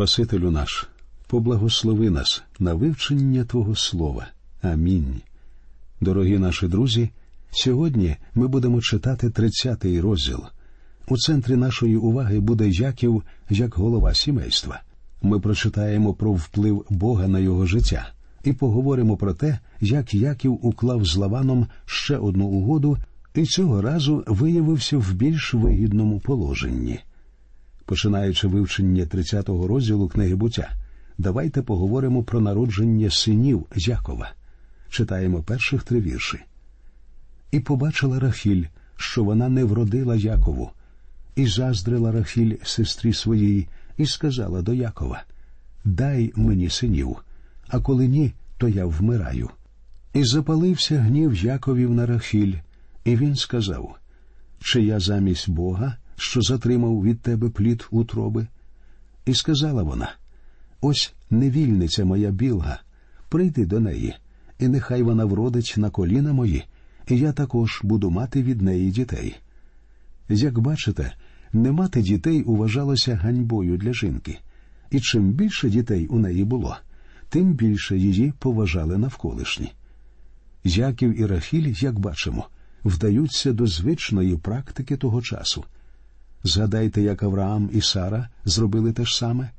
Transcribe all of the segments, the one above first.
Спасителю наш, поблагослови нас на вивчення Твого Слова. Амінь. Дорогі наші друзі. Сьогодні ми будемо читати 30-й розділ. У центрі нашої уваги буде Яків як голова сімейства. Ми прочитаємо про вплив Бога на його життя і поговоримо про те, як Яків уклав з Лаваном ще одну угоду і цього разу виявився в більш вигідному положенні. Починаючи вивчення 30-го розділу книги буття, давайте поговоримо про народження синів Якова. Читаємо перших три вірші. І побачила Рахіль, що вона не вродила Якову, і заздрила Рахіль сестрі своїй, і сказала до Якова Дай мені синів, а коли ні, то я вмираю. І запалився гнів Яковів на Рахіль, і він сказав Чи я замість Бога, що затримав від тебе плід утроби? І сказала вона Ось невільниця моя білга, прийди до неї, і нехай вона вродить на коліна мої, і я також буду мати від неї дітей. Як бачите, не мати дітей уважалося ганьбою для жінки, і чим більше дітей у неї було, тим більше її поважали навколишні. Яків і Рафіль, як бачимо, вдаються до звичної практики того часу. Згадайте, як Авраам і Сара зробили те ж саме.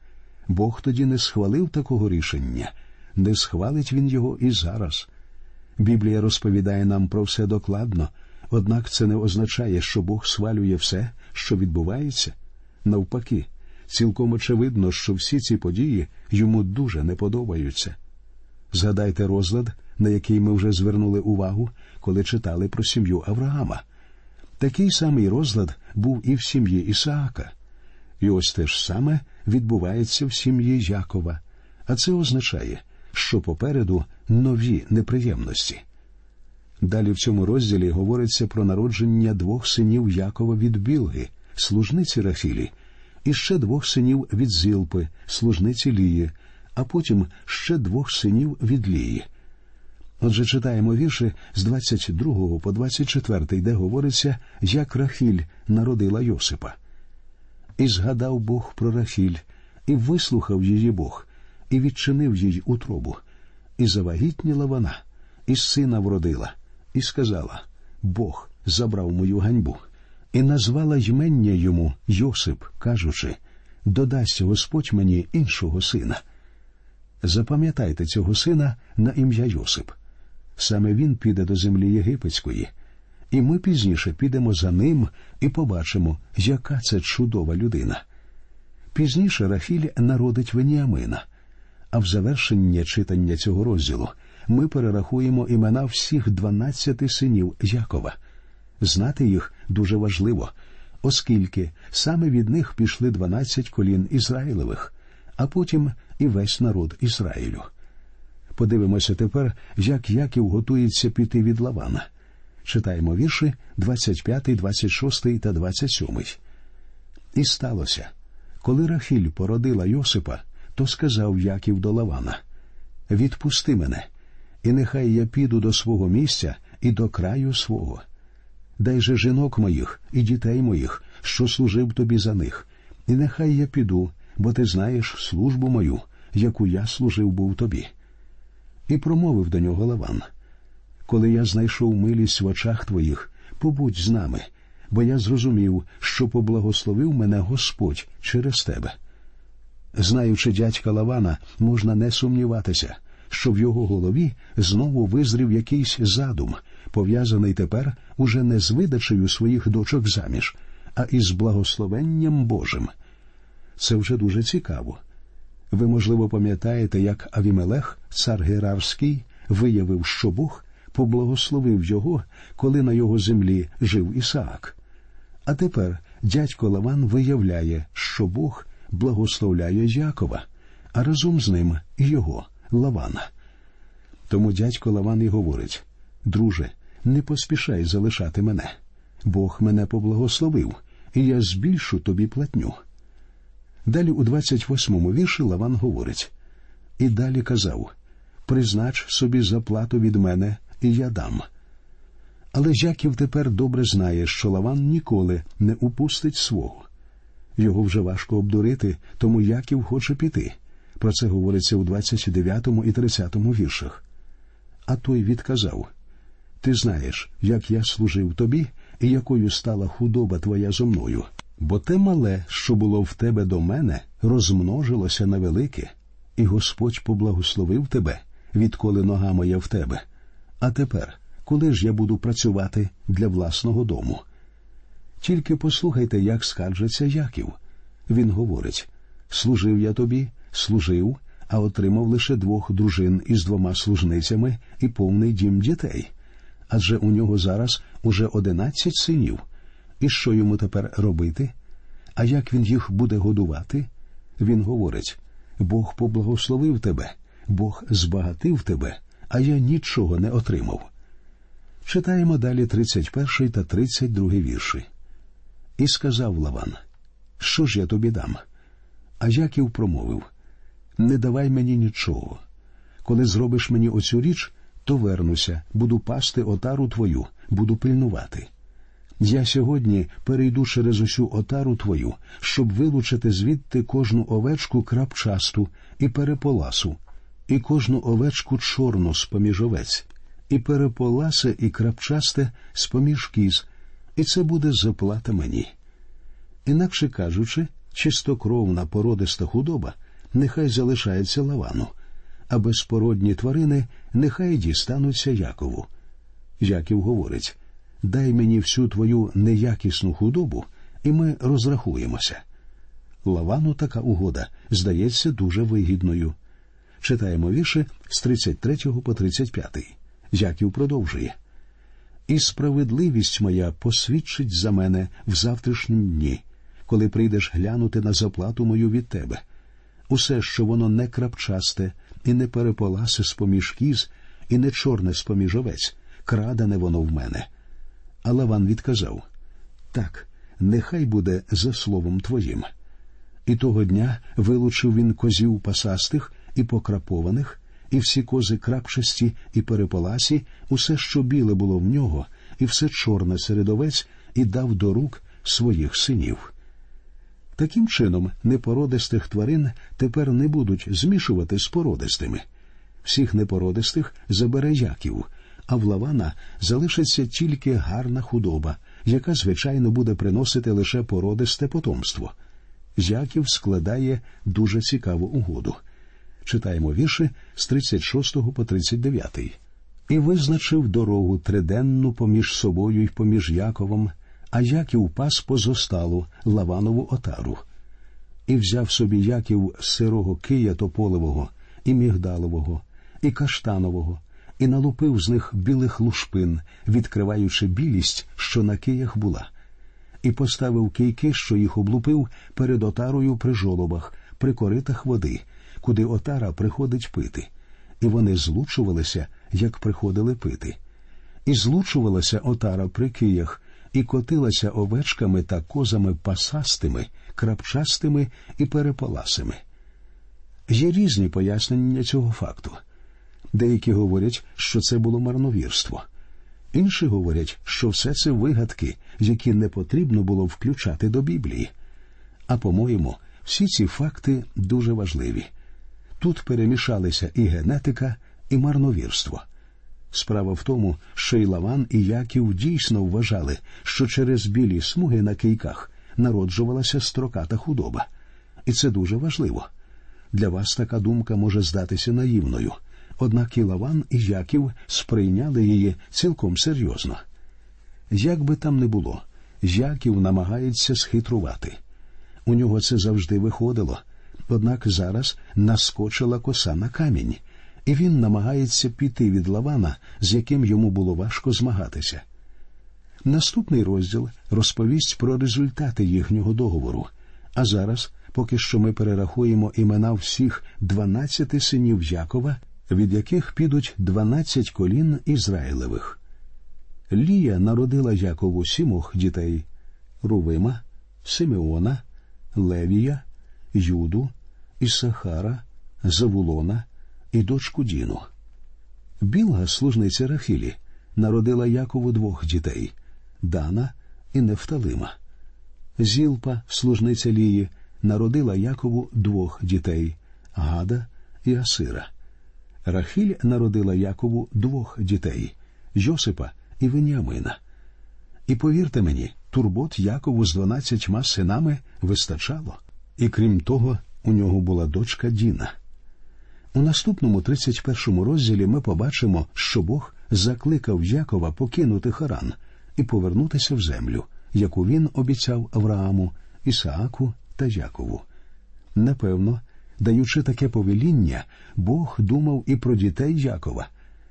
Бог тоді не схвалив такого рішення, не схвалить він його і зараз. Біблія розповідає нам про все докладно, однак це не означає, що Бог свалює все, що відбувається. Навпаки, цілком очевидно, що всі ці події йому дуже не подобаються. Згадайте розлад, на який ми вже звернули увагу, коли читали про сім'ю Авраама. Такий самий розлад був і в сім'ї Ісаака. І ось те ж саме відбувається в сім'ї Якова, а це означає, що попереду нові неприємності. Далі в цьому розділі говориться про народження двох синів Якова від Білги, служниці Рафілі, і ще двох синів від Зілпи, служниці Лії, а потім ще двох синів від Лії. Отже, читаємо вірші з 22 по 24, де говориться, як Рахіль народила Йосипа. І згадав Бог про Рахіль, і вислухав її Бог, і відчинив їй утробу, і завагітніла вона, і сина вродила, і сказала Бог забрав мою ганьбу, і назвала ймення йому Йосип, кажучи додасть Господь мені іншого сина. Запам'ятайте цього сина на ім'я Йосип. Саме він піде до землі єгипетської, і ми пізніше підемо за ним і побачимо, яка це чудова людина. Пізніше Рафіль народить Веніамина, а в завершення читання цього розділу ми перерахуємо імена всіх дванадцяти синів Якова. Знати їх дуже важливо, оскільки саме від них пішли дванадцять колін Ізраїлевих, а потім і весь народ Ізраїлю. Подивимося тепер, як Яків готується піти від Лавана. Читаємо вірші 25, 26 та 27. І сталося, коли Рахіль породила Йосипа, то сказав Яків до Лавана Відпусти мене, і нехай я піду до свого місця і до краю свого. Дай же жінок моїх і дітей моїх, що служив тобі за них, і нехай я піду, бо ти знаєш службу мою, яку я служив був тобі. І промовив до нього Лаван Коли я знайшов милість в очах твоїх, побудь з нами, бо я зрозумів, що поблагословив мене Господь через тебе. Знаючи дядька Лавана, можна не сумніватися, що в його голові знову визрів якийсь задум, пов'язаний тепер уже не з видачею своїх дочок заміж, а із благословенням Божим. Це вже дуже цікаво. Ви, можливо, пам'ятаєте, як Авімелех, цар Герарський, виявив, що Бог поблагословив його, коли на його землі жив Ісаак. А тепер дядько Лаван виявляє, що Бог благословляє Якова, а разом з ним і його, Лавана. Тому дядько Лаван і говорить Друже, не поспішай залишати мене. Бог мене поблагословив, і я збільшу тобі платню. Далі у 28-му вірші Лаван говорить і далі казав Признач собі заплату від мене, і я дам. Але Жаків тепер добре знає, що Лаван ніколи не упустить свого. Його вже важко обдурити, тому Яків хоче піти. Про це говориться у 29 і 30 віршах. А той відказав Ти знаєш, як я служив тобі і якою стала худоба твоя зо мною, бо те мале, що було в тебе до мене, розмножилося на велике, і Господь поблагословив тебе, відколи нога моя в тебе. А тепер, коли ж я буду працювати для власного дому? Тільки послухайте, як скаржиться Яків. Він говорить служив я тобі, служив, а отримав лише двох дружин із двома служницями і повний дім дітей. Адже у нього зараз уже одинадцять синів. І що йому тепер робити? А як він їх буде годувати? Він говорить Бог поблагословив тебе, Бог збагатив тебе, а я нічого не отримав. Читаємо далі 31 та 32 вірші. І сказав Лаван, що ж я тобі дам? А Яків промовив Не давай мені нічого. Коли зробиш мені оцю річ, то вернуся, буду пасти отару твою, буду пильнувати. Я сьогодні перейду через усю отару твою, щоб вилучити звідти кожну овечку крапчасту і переполасу, і кожну овечку чорну з поміж овець, і переполасе і крапчасте з поміж кіз, і це буде заплата мені. Інакше кажучи, чистокровна породиста худоба нехай залишається лавану, а безпородні тварини нехай дістануться Якову. Яків говорить дай мені всю твою неякісну худобу, і ми розрахуємося. Лавану така угода здається дуже вигідною. Читаємо вірші з 33 по 35. Яків продовжує. І справедливість моя посвідчить за мене в завтрашнім дні, коли прийдеш глянути на заплату мою від тебе. Усе, що воно не крапчасте, і не переполасе з поміж кіз, і не чорне з поміж овець, крадене воно в мене. А Лаван відказав Так, нехай буде за словом твоїм. І того дня вилучив він козів пасастих і покрапованих, і всі кози крапчасті і переполасі, усе, що біле було в нього, і все чорне серед овець, і дав до рук своїх синів. Таким чином, непородистих тварин тепер не будуть змішувати з породистими. Всіх непородистих забере Яків, а в Лавана залишиться тільки гарна худоба, яка, звичайно, буде приносити лише породисте потомство. Яків складає дуже цікаву угоду. Читаємо вірші з 36 по 39. І визначив дорогу триденну поміж собою й поміж Яковом, а Яків пас позосталу Лаванову отару. І взяв собі Яків сирого кия тополевого, і мігдалового, і каштанового, і налупив з них білих лушпин, відкриваючи білість, що на киях була, і поставив кийки, що їх облупив, перед отарою при жолобах, при коритах води, куди отара приходить пити, і вони злучувалися, як приходили пити. І злучувалася отара при киях, і котилася овечками та козами пасастими, крапчастими і переполасими. Є різні пояснення цього факту. Деякі говорять, що це було марновірство. Інші говорять, що все це вигадки, які не потрібно було включати до Біблії. А по-моєму, всі ці факти дуже важливі. Тут перемішалися і генетика, і марновірство. Справа в тому, що і Лаван, і Яків дійсно вважали, що через білі смуги на кийках народжувалася строката худоба. І це дуже важливо. Для вас така думка може здатися наївною, однак і Лаван, і Яків сприйняли її цілком серйозно. Як би там не було, Яків намагається схитрувати. У нього це завжди виходило, однак зараз наскочила коса на камінь і він намагається піти від Лавана, з яким йому було важко змагатися. Наступний розділ розповість про результати їхнього договору. А зараз, поки що ми перерахуємо імена всіх дванадцяти синів Якова, від яких підуть дванадцять колін Ізраїлевих. Лія народила Якову сімох дітей Рувима, Симеона, Левія, Юду, Ісахара, Завулона, і дочку Діну. Білга, служниця Рахілі, народила Якову двох дітей Дана і Нефталима. Зілпа, служниця Лії, народила Якову двох дітей Гада і Асира. Рахіль народила Якову двох дітей Йосипа і Веніамина. І повірте мені, турбот Якову з дванадцятьма синами вистачало, і крім того, у нього була дочка Діна. У наступному 31-му розділі ми побачимо, що Бог закликав Якова покинути Харан і повернутися в землю, яку він обіцяв Аврааму, Ісааку та Якову. Напевно, даючи таке повеління, Бог думав і про дітей Якова.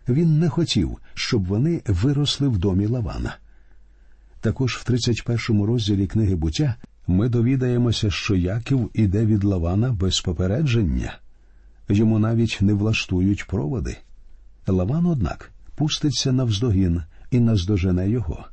Він не хотів, щоб вони виросли в домі Лавана. Також в 31-му розділі книги буття ми довідаємося, що Яків іде від Лавана без попередження. Йому навіть не влаштують проводи. Лаван, однак, пуститься навздогін і наздожене його.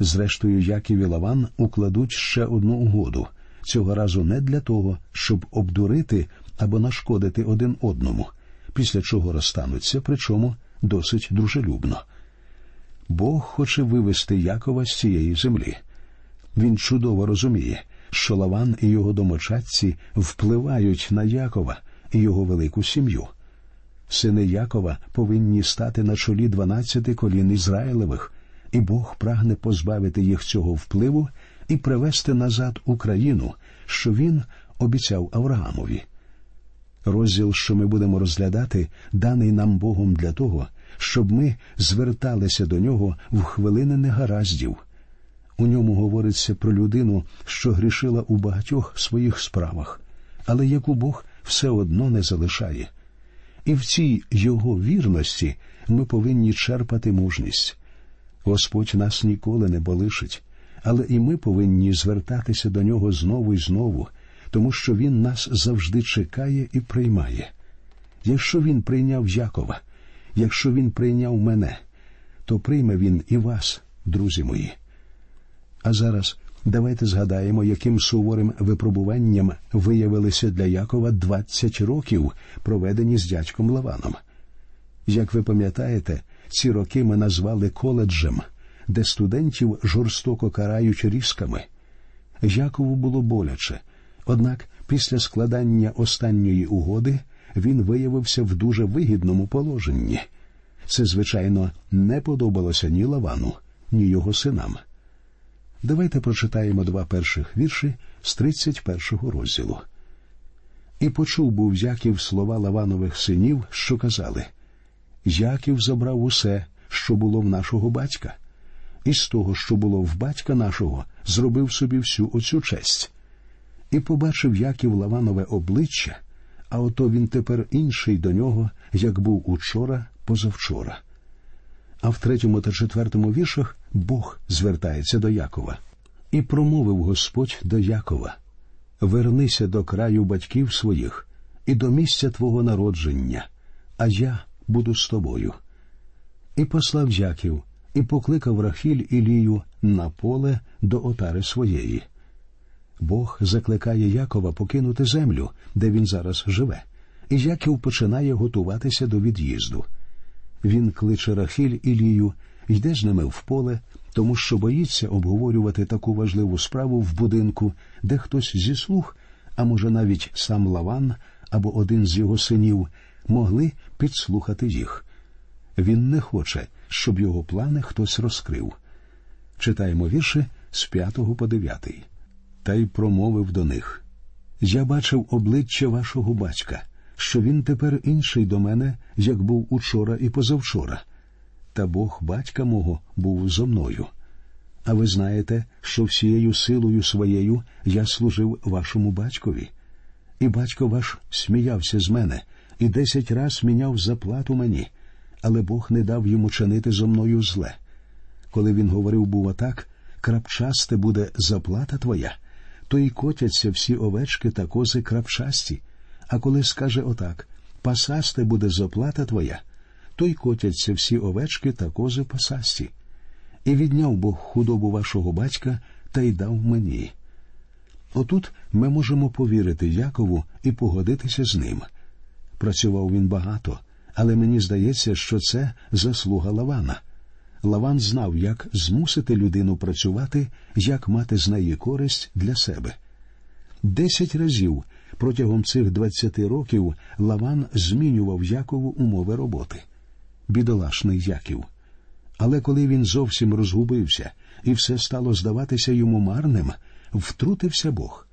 Зрештою, Яків і Лаван укладуть ще одну угоду цього разу не для того, щоб обдурити або нашкодити один одному, після чого розстануться, причому досить дружелюбно. Бог хоче вивести Якова з цієї землі. Він чудово розуміє, що Лаван і його домочадці впливають на Якова і його велику сім'ю. Сини Якова повинні стати на чолі дванадцяти колін Ізраїлевих, і Бог прагне позбавити їх цього впливу і привести назад Україну, що він обіцяв Авраамові. Розділ, що ми будемо розглядати, даний нам Богом для того, щоб ми зверталися до нього в хвилини негараздів. У ньому говориться про людину, що грішила у багатьох своїх справах, але яку Бог все одно не залишає. І в цій його вірності ми повинні черпати мужність. Господь нас ніколи не полишить, але і ми повинні звертатися до нього знову і знову, тому що Він нас завжди чекає і приймає. Якщо він прийняв Якова, якщо він прийняв мене, то прийме він і вас, друзі мої. А зараз давайте згадаємо, яким суворим випробуванням виявилися для Якова 20 років, проведені з дядьком Лаваном. Як ви пам'ятаєте, ці роки ми назвали коледжем, де студентів жорстоко карають різками. Якову було боляче, однак після складання останньої угоди він виявився в дуже вигідному положенні. Це, звичайно, не подобалося ні Лавану, ні його синам. Давайте прочитаємо два перших вірші з 31-го розділу. І почув був Яків слова Лаванових синів, що казали Яків забрав усе, що було в нашого батька, і з того, що було в батька нашого, зробив собі всю оцю честь. І побачив Яків Лаванове обличчя, а ото він тепер інший до нього, як був учора, позавчора. А в третьому та четвертому віршах Бог звертається до Якова. І промовив Господь до Якова Вернися до краю батьків своїх і до місця твого народження, а я буду з тобою. І послав Яків, і покликав Рахіль і Лію на поле до отари своєї. Бог закликає Якова покинути землю, де він зараз живе, і Яків починає готуватися до від'їзду. Він кличе Рахіль і Лію, йде з ними в поле, тому що боїться обговорювати таку важливу справу в будинку, де хтось зі слух, а може навіть сам Лаван або один з його синів, могли підслухати їх. Він не хоче, щоб його плани хтось розкрив. Читаємо вірші з п'ятого по дев'ятий. Та й промовив до них Я бачив обличчя вашого батька, що він тепер інший до мене, як був учора і позавчора. Та Бог батька мого був зо мною. А ви знаєте, що всією силою своєю я служив вашому батькові. І батько ваш сміявся з мене і десять раз міняв заплату мені, але Бог не дав йому чинити зо мною зле. Коли він говорив, був отак, крапчасте буде заплата твоя, то й котяться всі овечки та кози крапчасті. А коли скаже отак пасасте буде заплата твоя, то й котяться всі овечки та кози пасасті. І відняв Бог худобу вашого батька та й дав мені. Отут ми можемо повірити Якову і погодитися з ним. Працював він багато, але мені здається, що це заслуга Лавана. Лаван знав, як змусити людину працювати, як мати з неї користь для себе. Десять разів протягом цих двадцяти років Лаван змінював Якову умови роботи. Бідолашний Яків. Але коли він зовсім розгубився і все стало здаватися йому марним, втрутився Бог.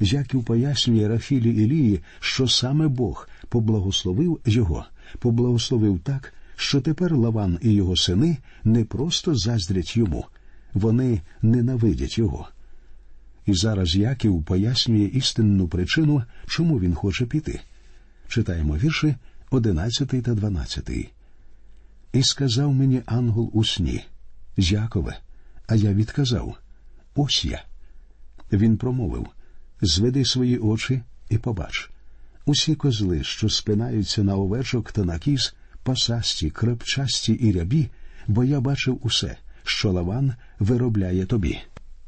Яків пояснює Рахілі Ілії, що саме Бог поблагословив його, поблагословив так, що тепер Лаван і його сини не просто заздрять йому, вони ненавидять його. І зараз Яків пояснює істинну причину, чому він хоче піти. Читаємо вірші 11 та 12. І сказав мені ангел у сні Якове, а я відказав Ось я. Він промовив Зведи свої очі і побач. Усі козли, що спинаються на овечок та на кіз, пасасті, крепчасті і рябі, бо я бачив усе, що лаван виробляє тобі.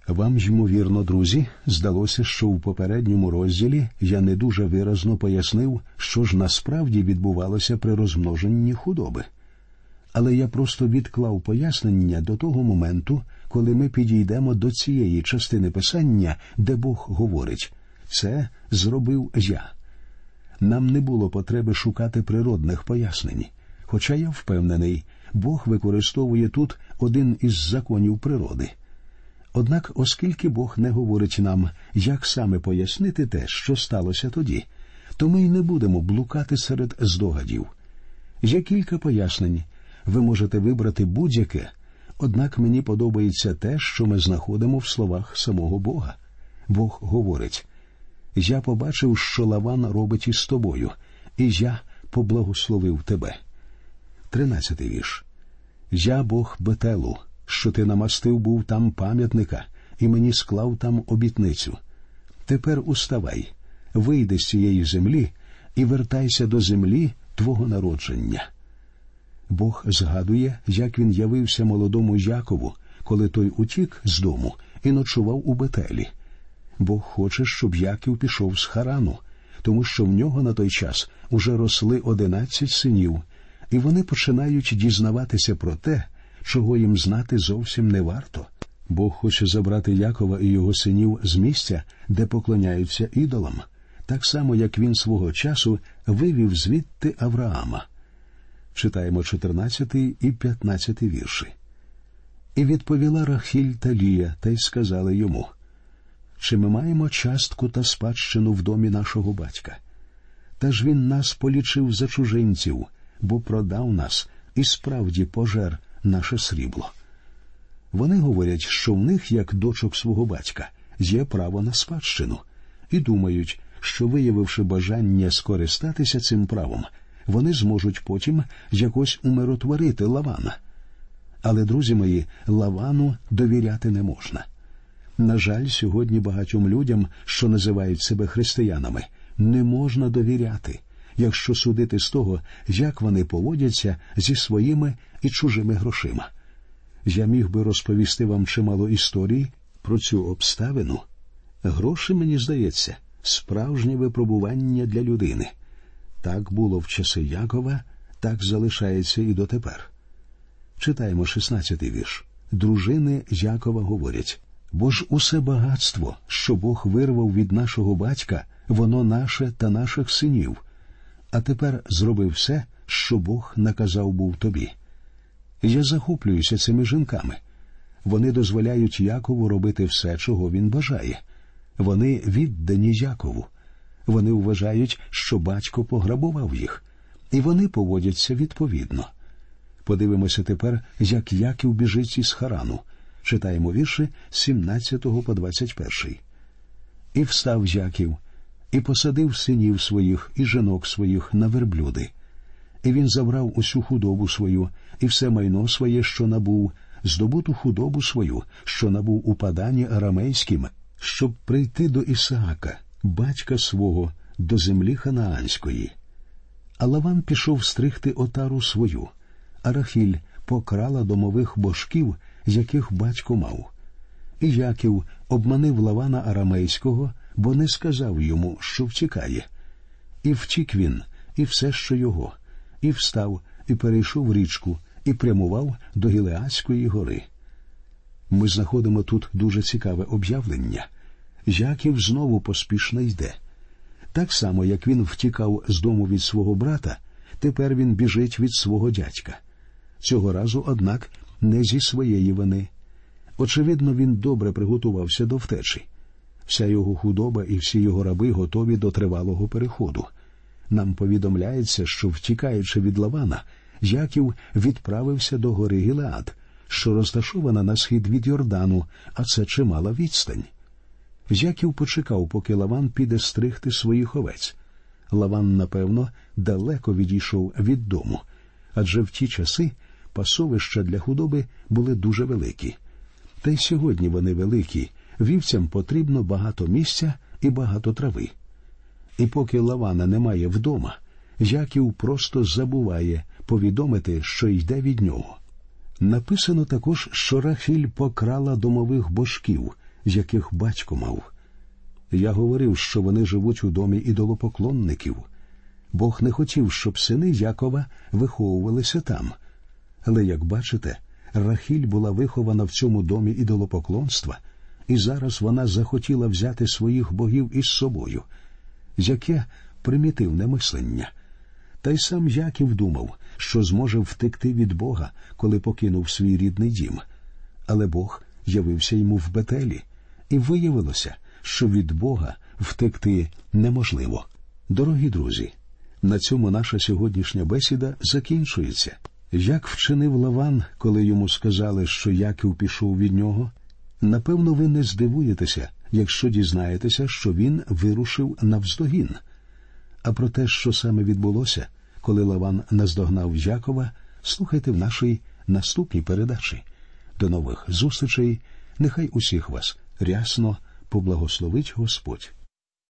Вам, ймовірно, друзі, здалося, що у попередньому розділі я не дуже виразно пояснив, що ж насправді відбувалося при розмноженні худоби. Але я просто відклав пояснення до того моменту, коли ми підійдемо до цієї частини писання, де Бог говорить це зробив я. Нам не було потреби шукати природних пояснень. Хоча я впевнений, Бог використовує тут один із законів природи. Однак, оскільки Бог не говорить нам, як саме пояснити те, що сталося тоді, то ми й не будемо блукати серед здогадів. Є кілька пояснень. Ви можете вибрати будь-яке, однак мені подобається те, що ми знаходимо в словах самого Бога. Бог говорить Я побачив, що Лаван робить із тобою, і я поблагословив тебе. Тринадцятий вірш. Я Бог Бетелу, що ти намастив був там пам'ятника, і мені склав там обітницю. Тепер уставай, вийди з цієї землі і вертайся до землі твого народження. Бог згадує, як він явився молодому Якову, коли той утік з дому і ночував у Бетелі. Бог хоче, щоб Яків пішов з Харану, тому що в нього на той час уже росли одинадцять синів, і вони починають дізнаватися про те, чого їм знати зовсім не варто. Бог хоче забрати Якова і його синів з місця, де поклоняються ідолам, так само як він свого часу вивів звідти Авраама. Читаємо 14 і 15 вірші. І відповіла Рахіль та Лія та й сказали йому чи ми маємо частку та спадщину в домі нашого батька? Та ж він нас полічив за чужинців, бо продав нас і справді пожер наше срібло. Вони говорять, що в них, як дочок свого батька, є право на спадщину, і думають, що, виявивши бажання скористатися цим правом, вони зможуть потім якось умиротворити Лавана. Але, друзі мої, Лавану довіряти не можна. На жаль, сьогодні багатьом людям, що називають себе християнами, не можна довіряти, якщо судити з того, як вони поводяться зі своїми і чужими грошима. Я міг би розповісти вам чимало історій про цю обставину. Гроші, мені здається, справжнє випробування для людини. Так було в часи Якова, так залишається і дотепер. Читаємо 16-й вірш. Дружини Якова говорять бо ж усе багатство, що Бог вирвав від нашого батька, воно наше та наших синів, а тепер зроби все, що Бог наказав був тобі. Я захоплююся цими жінками. Вони дозволяють Якову робити все, чого він бажає. Вони віддані Якову. Вони вважають, що батько пограбував їх, і вони поводяться відповідно. Подивимося тепер, як Яків біжить із Харану. Читаємо вірші з 17 по 21. І встав Яків, і посадив синів своїх і жінок своїх на верблюди. І він забрав усю худобу свою, і все майно своє, що набув, здобуту худобу свою, що набув у паданні арамейським, щоб прийти до Ісаака, батька свого, до землі ханаанської. А Лаван пішов стригти отару свою, а Рахіль покрала домових божків яких батько мав. І Яків обманив Лавана Арамейського, бо не сказав йому, що втікає. І втік він, і все, що його, і встав, і перейшов річку, і прямував до Гілеацької гори. Ми знаходимо тут дуже цікаве об'явлення. Яків знову поспішно йде. Так само, як він втікав з дому від свого брата, тепер він біжить від свого дядька. Цього разу, однак, не зі своєї вини. Очевидно, він добре приготувався до втечі. Вся його худоба і всі його раби готові до тривалого переходу. Нам повідомляється, що, втікаючи від Лавана, Яків відправився до гори Гілеад, що розташована на схід від Йордану, а це чимала відстань. Яків почекав, поки Лаван піде стригти своїх овець. Лаван, напевно, далеко відійшов від дому, адже в ті часи пасовища для худоби були дуже великі. Та й сьогодні вони великі, вівцям потрібно багато місця і багато трави. І поки Лавана немає вдома, Яків просто забуває повідомити, що йде від нього. Написано також, що Рахіль покрала домових божків, яких батько мав. Я говорив, що вони живуть у домі ідолопоклонників. Бог не хотів, щоб сини Якова виховувалися там. Але, як бачите, Рахіль була вихована в цьому домі ідолопоклонства, і зараз вона захотіла взяти своїх богів із собою. Яке примітивне мислення. Та й сам Яків думав, що зможе втекти від Бога, коли покинув свій рідний дім. Але Бог явився йому в Бетелі, і виявилося, що від Бога втекти неможливо. Дорогі друзі, на цьому наша сьогоднішня бесіда закінчується. Як вчинив Лаван, коли йому сказали, що Яків пішов від нього? Напевно, ви не здивуєтеся, якщо дізнаєтеся, що він вирушив навздогін. А про те, що саме відбулося, коли Лаван наздогнав Якова, слухайте в нашій наступній передачі. До нових зустрічей. Нехай усіх вас рясно поблагословить Господь.